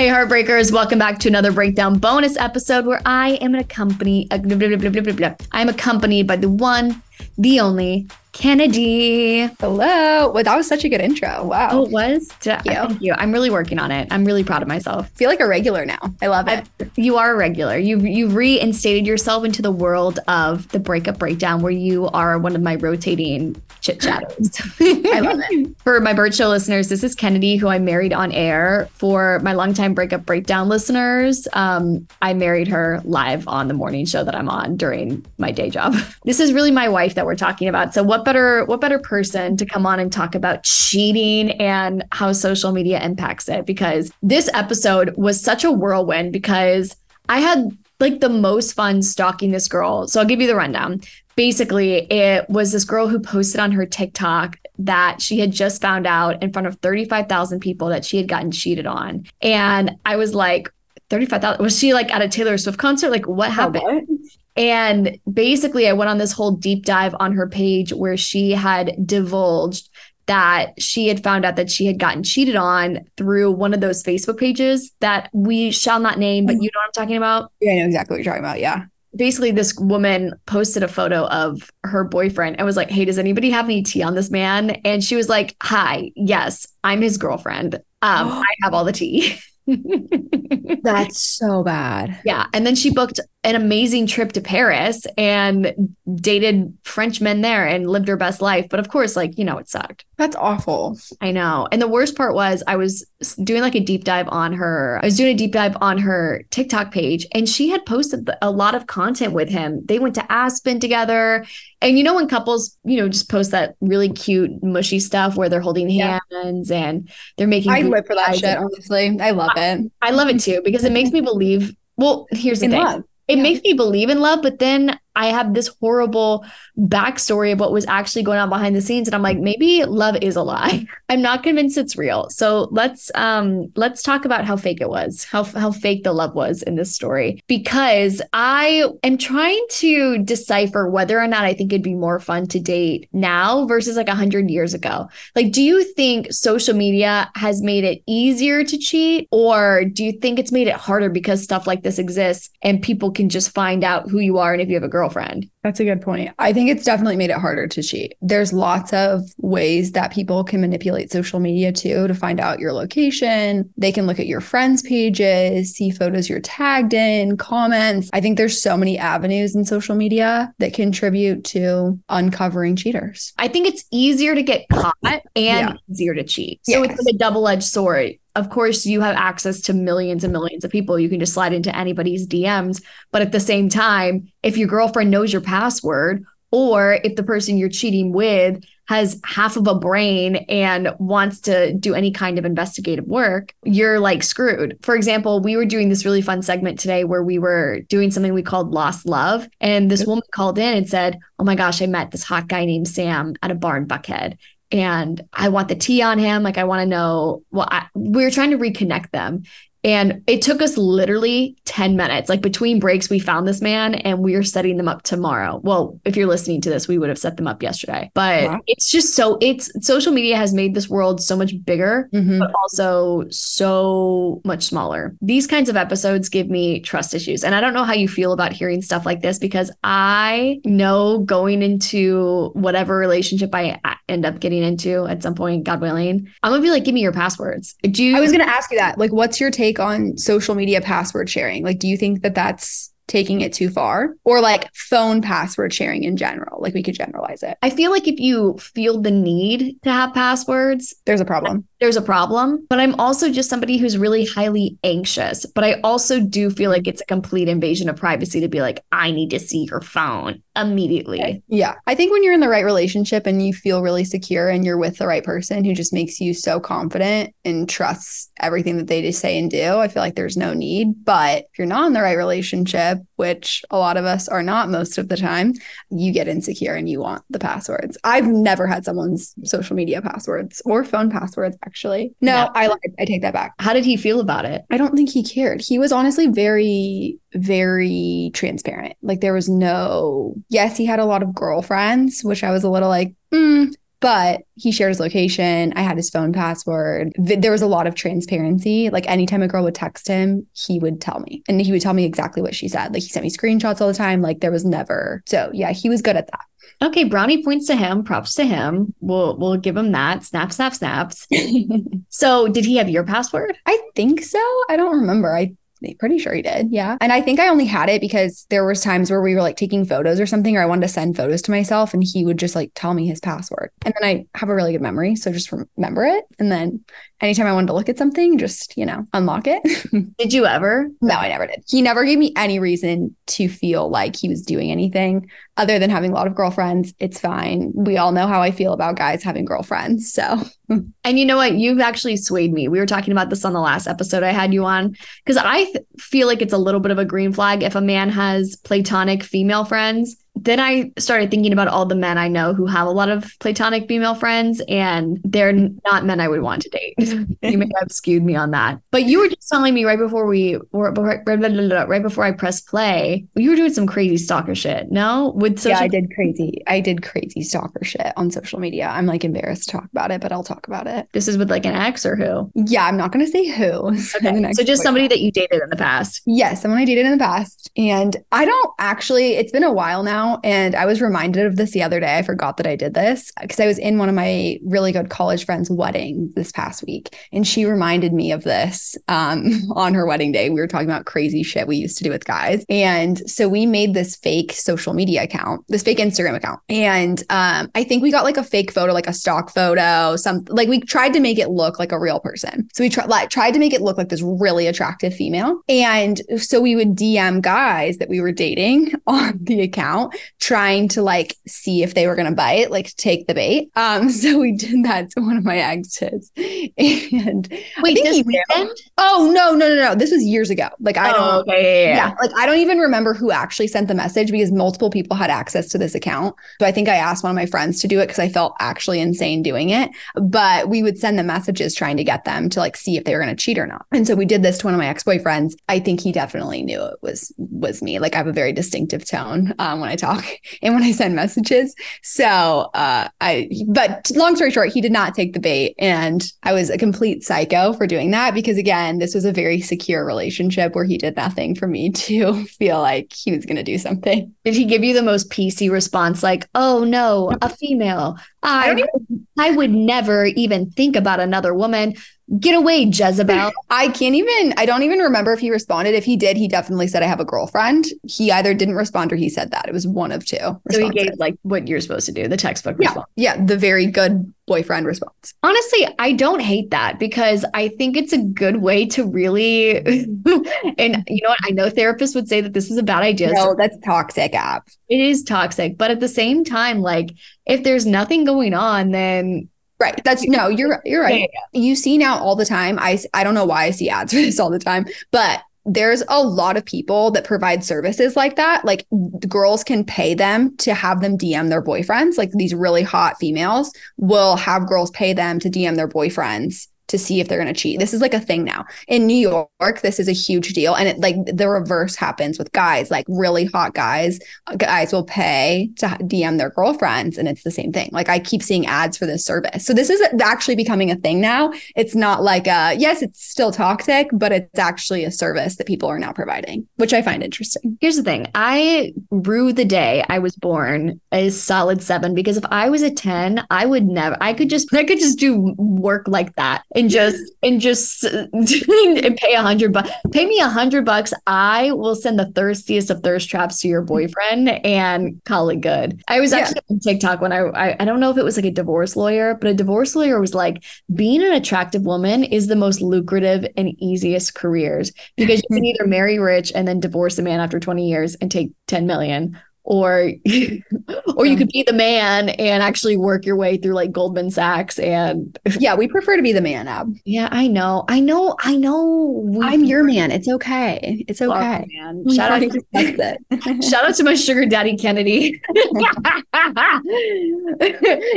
Hey, Heartbreakers, welcome back to another breakdown bonus episode where I am an accompany, uh, I'm accompanied by the one, the only Kennedy. Hello. Well, that was such a good intro. Wow. Oh, it was? Thank you. Thank you. I'm really working on it. I'm really proud of myself. I feel like a regular now. I love it. I, you are a regular. You've you've reinstated yourself into the world of the breakup breakdown where you are one of my rotating chit chatters. I love it. For my Bert Show listeners, this is Kennedy, who I married on air. For my longtime breakup breakdown listeners, um, I married her live on the morning show that I'm on during my day job. This is really my wife that we're talking about. So what what better what better person to come on and talk about cheating and how social media impacts it because this episode was such a whirlwind because I had like the most fun stalking this girl. So I'll give you the rundown. Basically, it was this girl who posted on her TikTok that she had just found out in front of 35,000 people that she had gotten cheated on. And I was like, 35,000 was she like at a Taylor Swift concert? Like what happened? And basically, I went on this whole deep dive on her page where she had divulged that she had found out that she had gotten cheated on through one of those Facebook pages that we shall not name, but you know what I'm talking about? Yeah, I know exactly what you're talking about. Yeah. Basically, this woman posted a photo of her boyfriend and was like, Hey, does anybody have any tea on this man? And she was like, Hi, yes, I'm his girlfriend. Um, I have all the tea. That's so bad. Yeah. And then she booked an amazing trip to Paris and dated French men there and lived her best life. But of course, like, you know, it sucked. That's awful. I know. And the worst part was I was doing like a deep dive on her, I was doing a deep dive on her TikTok page and she had posted a lot of content with him. They went to Aspen together. And you know, when couples, you know, just post that really cute, mushy stuff where they're holding hands yeah. and they're making. I live for that shit, honestly. I love it. I, I love it too because it makes me believe well, here's the in thing. Love. It yeah. makes me believe in love, but then I have this horrible backstory of what was actually going on behind the scenes. And I'm like, maybe love is a lie. I'm not convinced it's real. So let's um let's talk about how fake it was, how how fake the love was in this story. Because I am trying to decipher whether or not I think it'd be more fun to date now versus like hundred years ago. Like, do you think social media has made it easier to cheat? Or do you think it's made it harder because stuff like this exists and people can just find out who you are and if you have a girl girlfriend. That's a good point. I think it's definitely made it harder to cheat. There's lots of ways that people can manipulate social media too to find out your location. They can look at your friends' pages, see photos you're tagged in, comments. I think there's so many avenues in social media that contribute to uncovering cheaters. I think it's easier to get caught and yeah. easier to cheat. So yes. it's like a double edged sword of course you have access to millions and millions of people you can just slide into anybody's dms but at the same time if your girlfriend knows your password or if the person you're cheating with has half of a brain and wants to do any kind of investigative work, you're like screwed. For example, we were doing this really fun segment today where we were doing something we called Lost Love. And this woman called in and said, Oh my gosh, I met this hot guy named Sam at a bar in Buckhead and I want the tea on him. Like I want to know. Well, I, we were trying to reconnect them, and it took us literally 10 minutes. Like between breaks, we found this man and we are setting them up tomorrow. Well, if you're listening to this, we would have set them up yesterday. But wow. it's just so it's social media has made this world so much bigger, mm-hmm. but also so much smaller. These kinds of episodes give me trust issues. And I don't know how you feel about hearing stuff like this because I know going into whatever relationship I end up getting into at some point, God willing, I'm gonna be like, give me your passwords. Do you I was gonna ask you that. Like, what's your take? Take on social media password sharing? Like, do you think that that's taking it too far? Or like phone password sharing in general? Like we could generalize it. I feel like if you feel the need to have passwords there's a problem there's a problem but i'm also just somebody who's really highly anxious but i also do feel like it's a complete invasion of privacy to be like i need to see your phone immediately. Yeah. I think when you're in the right relationship and you feel really secure and you're with the right person who just makes you so confident and trusts everything that they just say and do, I feel like there's no need. But if you're not in the right relationship, which a lot of us are not most of the time, you get insecure and you want the passwords. I've never had someone's social media passwords or phone passwords, actually. No, yeah. I I take that back. How did he feel about it? I don't think he cared. He was honestly very very transparent. Like there was no, yes, he had a lot of girlfriends, which I was a little like, mm, but he shared his location. I had his phone password. There was a lot of transparency. Like anytime a girl would text him, he would tell me and he would tell me exactly what she said. Like he sent me screenshots all the time. Like there was never. So yeah, he was good at that. Okay, brownie points to him. Props to him. We'll we'll give him that. Snap, snap, snaps. so, did he have your password? I think so. I don't remember. I pretty sure he did. Yeah. And I think I only had it because there was times where we were like taking photos or something, or I wanted to send photos to myself and he would just like tell me his password. And then I have a really good memory. So just remember it. And then anytime I wanted to look at something, just, you know, unlock it. did you ever? No, I never did. He never gave me any reason to feel like he was doing anything other than having a lot of girlfriends. It's fine. We all know how I feel about guys having girlfriends. So, and you know what? You've actually swayed me. We were talking about this on the last episode I had you on because I feel like it's a little bit of a green flag if a man has platonic female friends then I started thinking about all the men I know who have a lot of platonic female friends, and they're not men I would want to date. you may have skewed me on that. But you were just telling me right before we were right before I pressed play, you were doing some crazy stalker shit. No, with social- yeah, I did crazy. I did crazy stalker shit on social media. I'm like embarrassed to talk about it, but I'll talk about it. This is with like an ex or who? Yeah, I'm not going to say who. Okay. so just somebody that you dated in the past. Yes, someone I dated in the past, and I don't actually. It's been a while now and I was reminded of this the other day. I forgot that I did this because I was in one of my really good college friends' wedding this past week. And she reminded me of this um, on her wedding day. We were talking about crazy shit we used to do with guys. And so we made this fake social media account, this fake Instagram account. And um, I think we got like a fake photo, like a stock photo, some like we tried to make it look like a real person. So we tr- like, tried to make it look like this really attractive female. And so we would DM guys that we were dating on the account trying to like see if they were going to bite, like take the bait. Um, so we did that to one of my exes. And wait, this weekend? Oh no, no, no, no! This was years ago. Like I don't. Oh, okay, yeah, yeah, yeah. Like I don't even remember who actually sent the message because multiple people had access to this account. So I think I asked one of my friends to do it because I felt actually insane doing it. But we would send them messages trying to get them to like see if they were going to cheat or not. And so we did this to one of my ex boyfriends. I think he definitely knew it was was me. Like I have a very distinctive tone um, when I talk and when I send messages. So uh, I, but long story short, he did not take the bait, and I was a complete psycho for doing that because again, this was a very secure relationship where he did nothing for me to feel like he was going to do something. Did he give you the most PC response, like, "Oh no, a female"? I, I would never even think about another woman. Get away, Jezebel. I can't even, I don't even remember if he responded. If he did, he definitely said, I have a girlfriend. He either didn't respond or he said that. It was one of two. Responses. So he gave like what you're supposed to do, the textbook yeah. response. Yeah, the very good boyfriend response. Honestly, I don't hate that because I think it's a good way to really, and you know what? I know therapists would say that this is a bad idea. No, that's toxic app. It is toxic. But at the same time, like if there's nothing going on, then Right. That's no, you're you're right. Yeah, yeah. You see now all the time. I I don't know why I see ads for this all the time, but there's a lot of people that provide services like that. Like girls can pay them to have them DM their boyfriends. Like these really hot females will have girls pay them to DM their boyfriends to see if they're going to cheat. This is like a thing now. In New York, this is a huge deal. And it like the reverse happens with guys, like really hot guys. Uh, guys will pay to DM their girlfriends. And it's the same thing. Like I keep seeing ads for this service. So this is actually becoming a thing now. It's not like a, yes, it's still toxic, but it's actually a service that people are now providing, which I find interesting. Here's the thing I rue the day I was born a solid seven because if I was a 10, I would never, I could just, I could just do work like that and just and just and pay a hundred bucks. Pay me a hundred bucks. I will send the thirstiest of thirst traps to your mm-hmm. boyfriend and call it good. I was actually yeah. on TikTok when I, I I don't know if it was like a divorce lawyer, but a divorce lawyer was like, being an attractive woman is the most lucrative and easiest careers because you can either marry rich and then divorce a man after 20 years and take 10 million or or you could be the man and actually work your way through like Goldman Sachs and yeah we prefer to be the man ab. Yeah I know. I know I know. I'm your man. It's okay. It's okay. man. shout out to, shout out to my sugar daddy Kennedy.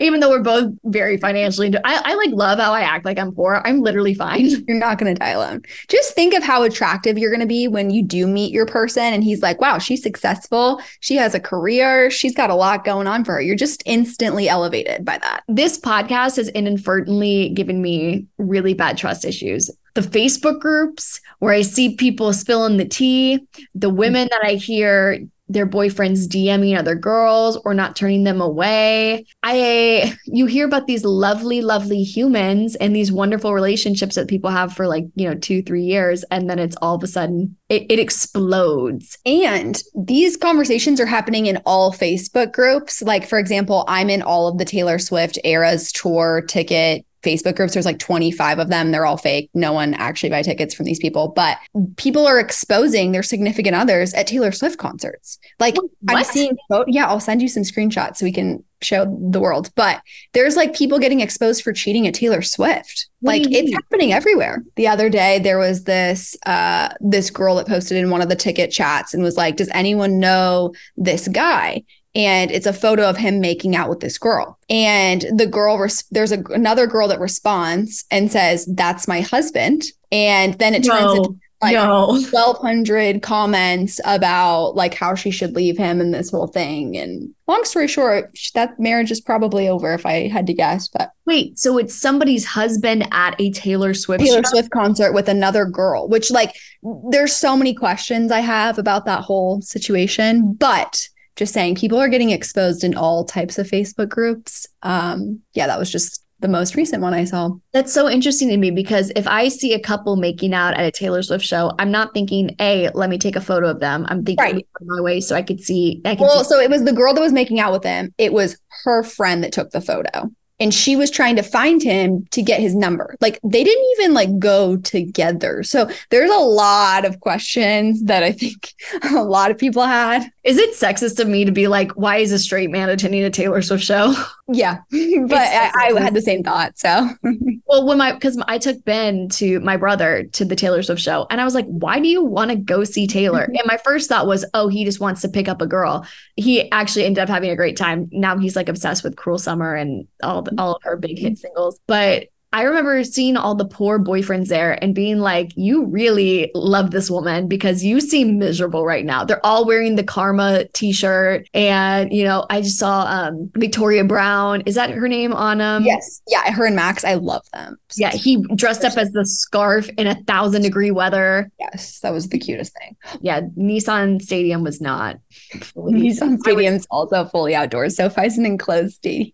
Even though we're both very financially I, I like love how I act like I'm poor. I'm literally fine. You're not gonna die alone. Just think of how attractive you're gonna be when you do meet your person and he's like wow she's successful. She has has a career. She's got a lot going on for her. You're just instantly elevated by that. This podcast has inadvertently given me really bad trust issues. The Facebook groups where I see people spilling the tea, the women that I hear their boyfriends DMing other girls or not turning them away. I you hear about these lovely lovely humans and these wonderful relationships that people have for like, you know, 2 3 years and then it's all of a sudden it, it explodes. And these conversations are happening in all Facebook groups. Like for example, I'm in all of the Taylor Swift Eras tour ticket Facebook groups. There's like 25 of them. They're all fake. No one actually buy tickets from these people, but people are exposing their significant others at Taylor Swift concerts. Like what? I'm seeing, yeah, I'll send you some screenshots so we can show the world. But there's like people getting exposed for cheating at Taylor Swift. Like it's happening everywhere. The other day there was this uh this girl that posted in one of the ticket chats and was like, "Does anyone know this guy?" And it's a photo of him making out with this girl. And the girl, res- there's a, another girl that responds and says, "That's my husband." And then it turns no. into like no. 1200 comments about like how she should leave him and this whole thing and long story short that marriage is probably over if i had to guess but wait so it's somebody's husband at a taylor swift taylor show? swift concert with another girl which like there's so many questions i have about that whole situation but just saying people are getting exposed in all types of Facebook groups. Um, yeah, that was just the most recent one I saw. That's so interesting to me because if I see a couple making out at a Taylor Swift show, I'm not thinking, "Hey, let me take a photo of them." I'm thinking right. my way so I could see. I could well, see- so it was the girl that was making out with him. It was her friend that took the photo and she was trying to find him to get his number. Like they didn't even like go together. So there's a lot of questions that I think a lot of people had. Is it sexist of me to be like, why is a straight man attending a Taylor Swift show? Yeah, but I, I, had the same thought. So, well, when my because I took Ben to my brother to the Taylor Swift show, and I was like, why do you want to go see Taylor? Mm-hmm. And my first thought was, oh, he just wants to pick up a girl. He actually ended up having a great time. Now he's like obsessed with Cruel Summer and all all of her big hit singles. But I remember seeing all the poor boyfriends there and being like, you really love this woman because you seem miserable right now. They're all wearing the Karma t shirt. And, you know, I just saw um, Victoria Brown. Is that her name on um Yes. Yeah. Her and Max. I love them. So yeah. He dressed up as the scarf in a thousand degree weather. Yes. That was the cutest thing. Yeah. Nissan Stadium was not. Nissan Stadium's was, also fully outdoors. So if I was an enclosed stadium.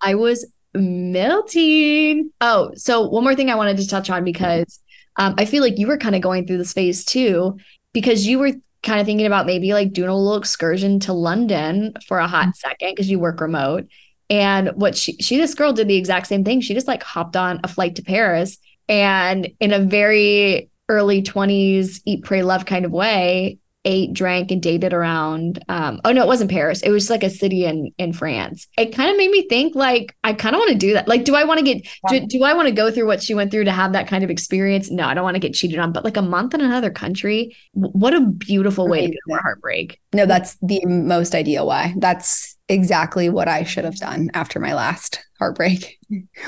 I was melting. Oh, so one more thing I wanted to touch on because um, I feel like you were kind of going through this phase too, because you were kind of thinking about maybe like doing a little excursion to London for a hot mm-hmm. second because you work remote. And what she, she, this girl did the exact same thing. She just like hopped on a flight to Paris and in a very early 20s, eat, pray, love kind of way, ate, drank, and dated around. Um, oh no, it wasn't Paris. It was like a city in in France. It kind of made me think like I kind of want to do that. Like, do I want to get do, do I want to go through what she went through to have that kind of experience? No, I don't want to get cheated on. But like a month in another country, what a beautiful way to get heartbreak. No, that's the most ideal way. That's exactly what I should have done after my last heartbreak.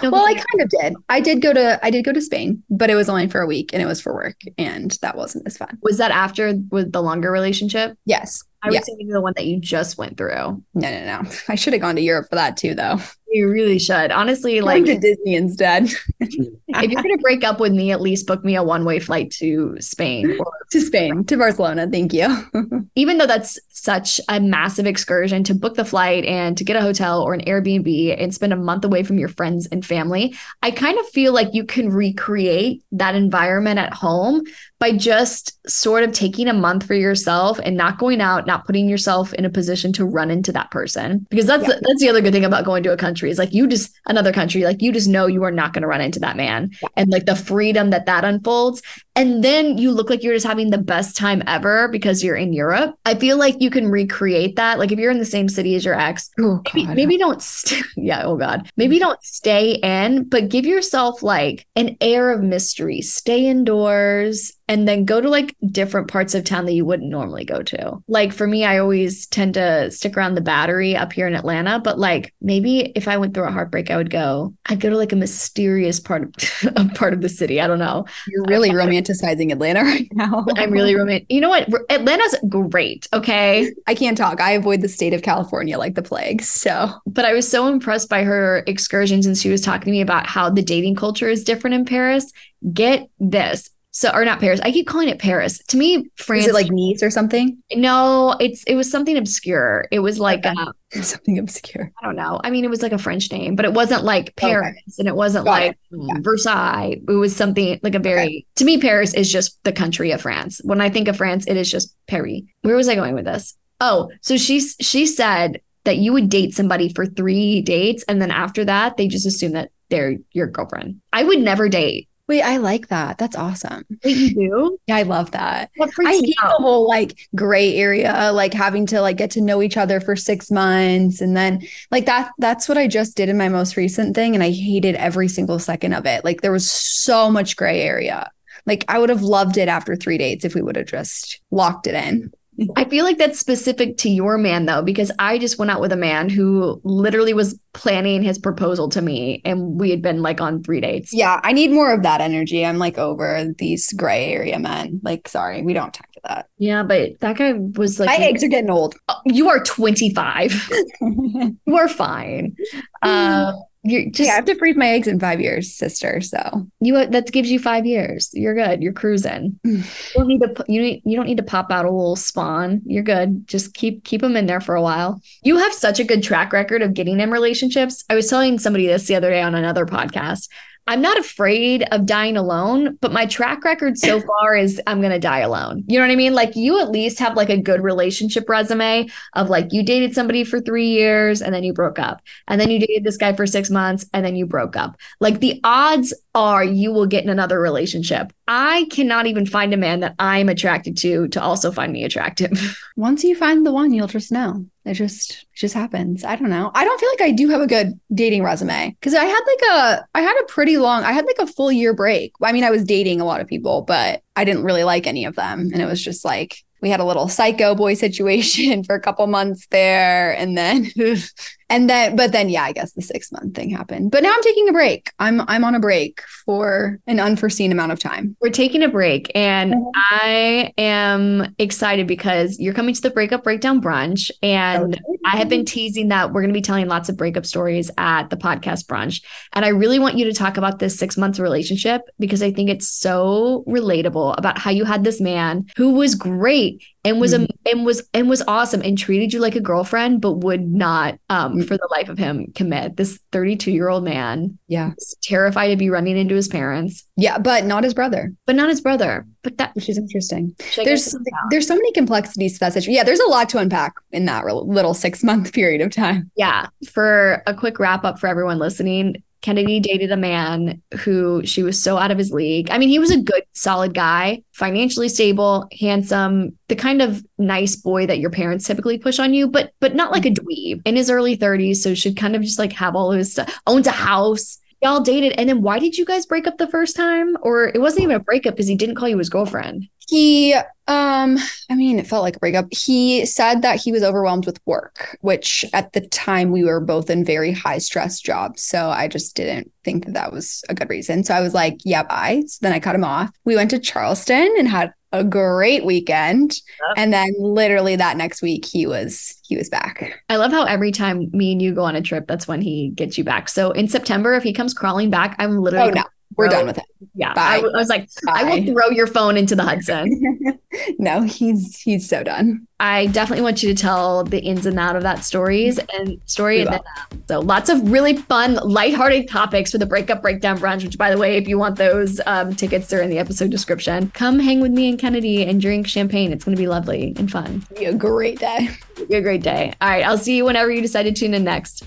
well, I kind of did. I did go to I did go to Spain, but it was only for a week and it was for work and that wasn't as fun. Was that after with the longer relationship? Yes. I was yeah. thinking the one that you just went through. No, no, no. I should have gone to Europe for that too, though. You really should. Honestly, like to Disney instead. if you're gonna break up with me, at least book me a one-way flight to Spain or to Spain, to Barcelona. Thank you. Even though that's such a massive excursion to book the flight and to get a hotel or an Airbnb and spend a month away from your friends and family, I kind of feel like you can recreate that environment at home by just sort of taking a month for yourself and not going out, not putting yourself in a position to run into that person. Because that's yeah. that's the other good thing about going to a country is like you just another country, like you just know you are not going to run into that man, yeah. and like the freedom that that unfolds, and then you look like you're just having the best time ever because you're in Europe. I feel like you can recreate that. Like if you're in the same city as your ex, oh, maybe, maybe don't. St- yeah, oh god, maybe don't stay in, but give yourself like an air of mystery. Stay indoors and then go to like different parts of town that you wouldn't normally go to. Like for me, I always tend to stick around the battery up here in Atlanta, but like maybe if I went through a heartbreak, I would go, I'd go to like a mysterious part of a part of the city. I don't know. You're really romanticizing Atlanta right now. I'm really romantic. You know what? Atlanta's great. Okay. I can't talk. I avoid the state of California like the plague. So, but I was so impressed by her excursions and she was talking to me about how the dating culture is different in Paris. Get this. So, or not Paris. I keep calling it Paris. To me, France. Is it like Nice or something? No, it's it was something obscure. It was like okay. uh, something obscure. I don't know. I mean, it was like a French name, but it wasn't like Paris, okay. and it wasn't Got like it. Yeah. Versailles. It was something like a very. Okay. To me, Paris is just the country of France. When I think of France, it is just Paris. Where was I going with this? Oh, so she she said that you would date somebody for three dates, and then after that, they just assume that they're your girlfriend. I would never date Wait, I like that. That's awesome. You do? Yeah, I love that. I hate out? the whole like gray area, like having to like get to know each other for six months. And then like that, that's what I just did in my most recent thing. And I hated every single second of it. Like there was so much gray area. Like I would have loved it after three dates if we would have just locked it in. I feel like that's specific to your man though, because I just went out with a man who literally was planning his proposal to me and we had been like on three dates. Yeah, I need more of that energy. I'm like over these gray area men. Like, sorry, we don't have time for that. Yeah, but that guy was like My eggs are getting old. Oh, you are 25. you are fine. Um you're just, yeah, I have to freeze my eggs in five years, sister. So you that gives you five years. You're good. You're cruising. you don't need to you need, you don't need to pop out a little spawn. You're good. Just keep keep them in there for a while. You have such a good track record of getting in relationships. I was telling somebody this the other day on another podcast. I'm not afraid of dying alone, but my track record so far is I'm going to die alone. You know what I mean? Like you at least have like a good relationship resume of like you dated somebody for 3 years and then you broke up. And then you dated this guy for 6 months and then you broke up. Like the odds are you will get in another relationship. I cannot even find a man that I'm attracted to to also find me attractive. Once you find the one, you'll just know. It just it just happens. I don't know. I don't feel like I do have a good dating resume because I had like a I had a pretty long I had like a full year break. I mean, I was dating a lot of people, but I didn't really like any of them, and it was just like we had a little psycho boy situation for a couple months there and then and then but then yeah i guess the six month thing happened but now i'm taking a break i'm i'm on a break for an unforeseen amount of time we're taking a break and mm-hmm. i am excited because you're coming to the breakup breakdown brunch and okay. i have been teasing that we're going to be telling lots of breakup stories at the podcast brunch and i really want you to talk about this six month relationship because i think it's so relatable about how you had this man who was great and was mm-hmm. a, and was and was awesome and treated you like a girlfriend but would not um mm-hmm. for the life of him commit. This 32 year old man yeah. terrified to be running into his parents. Yeah but not his brother. But not his brother. But that which is interesting. There's there's so many complexities to that situation. Yeah there's a lot to unpack in that little six month period of time. Yeah for a quick wrap up for everyone listening Kennedy dated a man who she was so out of his league. I mean, he was a good, solid guy, financially stable, handsome, the kind of nice boy that your parents typically push on you, but but not like a dweeb in his early 30s. So should kind of just like have all his stuff, owns a house. Y'all dated. And then why did you guys break up the first time? Or it wasn't even a breakup because he didn't call you his girlfriend. He um I mean it felt like a breakup. He said that he was overwhelmed with work, which at the time we were both in very high stress jobs. So I just didn't think that that was a good reason. So I was like, yeah, bye. So then I cut him off. We went to Charleston and had a great weekend. Yep. And then literally that next week he was he was back. I love how every time me and you go on a trip, that's when he gets you back. So in September, if he comes crawling back, I'm literally oh, no. We're done with it. Yeah. I, I, was like, Bye. I will throw your phone into the Hudson. no, he's he's so done. I definitely want you to tell the ins and out of that stories and story. And then, uh, so lots of really fun, lighthearted topics for the breakup breakdown brunch, which by the way, if you want those um, tickets, they're in the episode description. Come hang with me and Kennedy and drink champagne. It's going to be lovely and fun. Be a great day. Be a great day. All right. I'll see you whenever you decide to tune in next.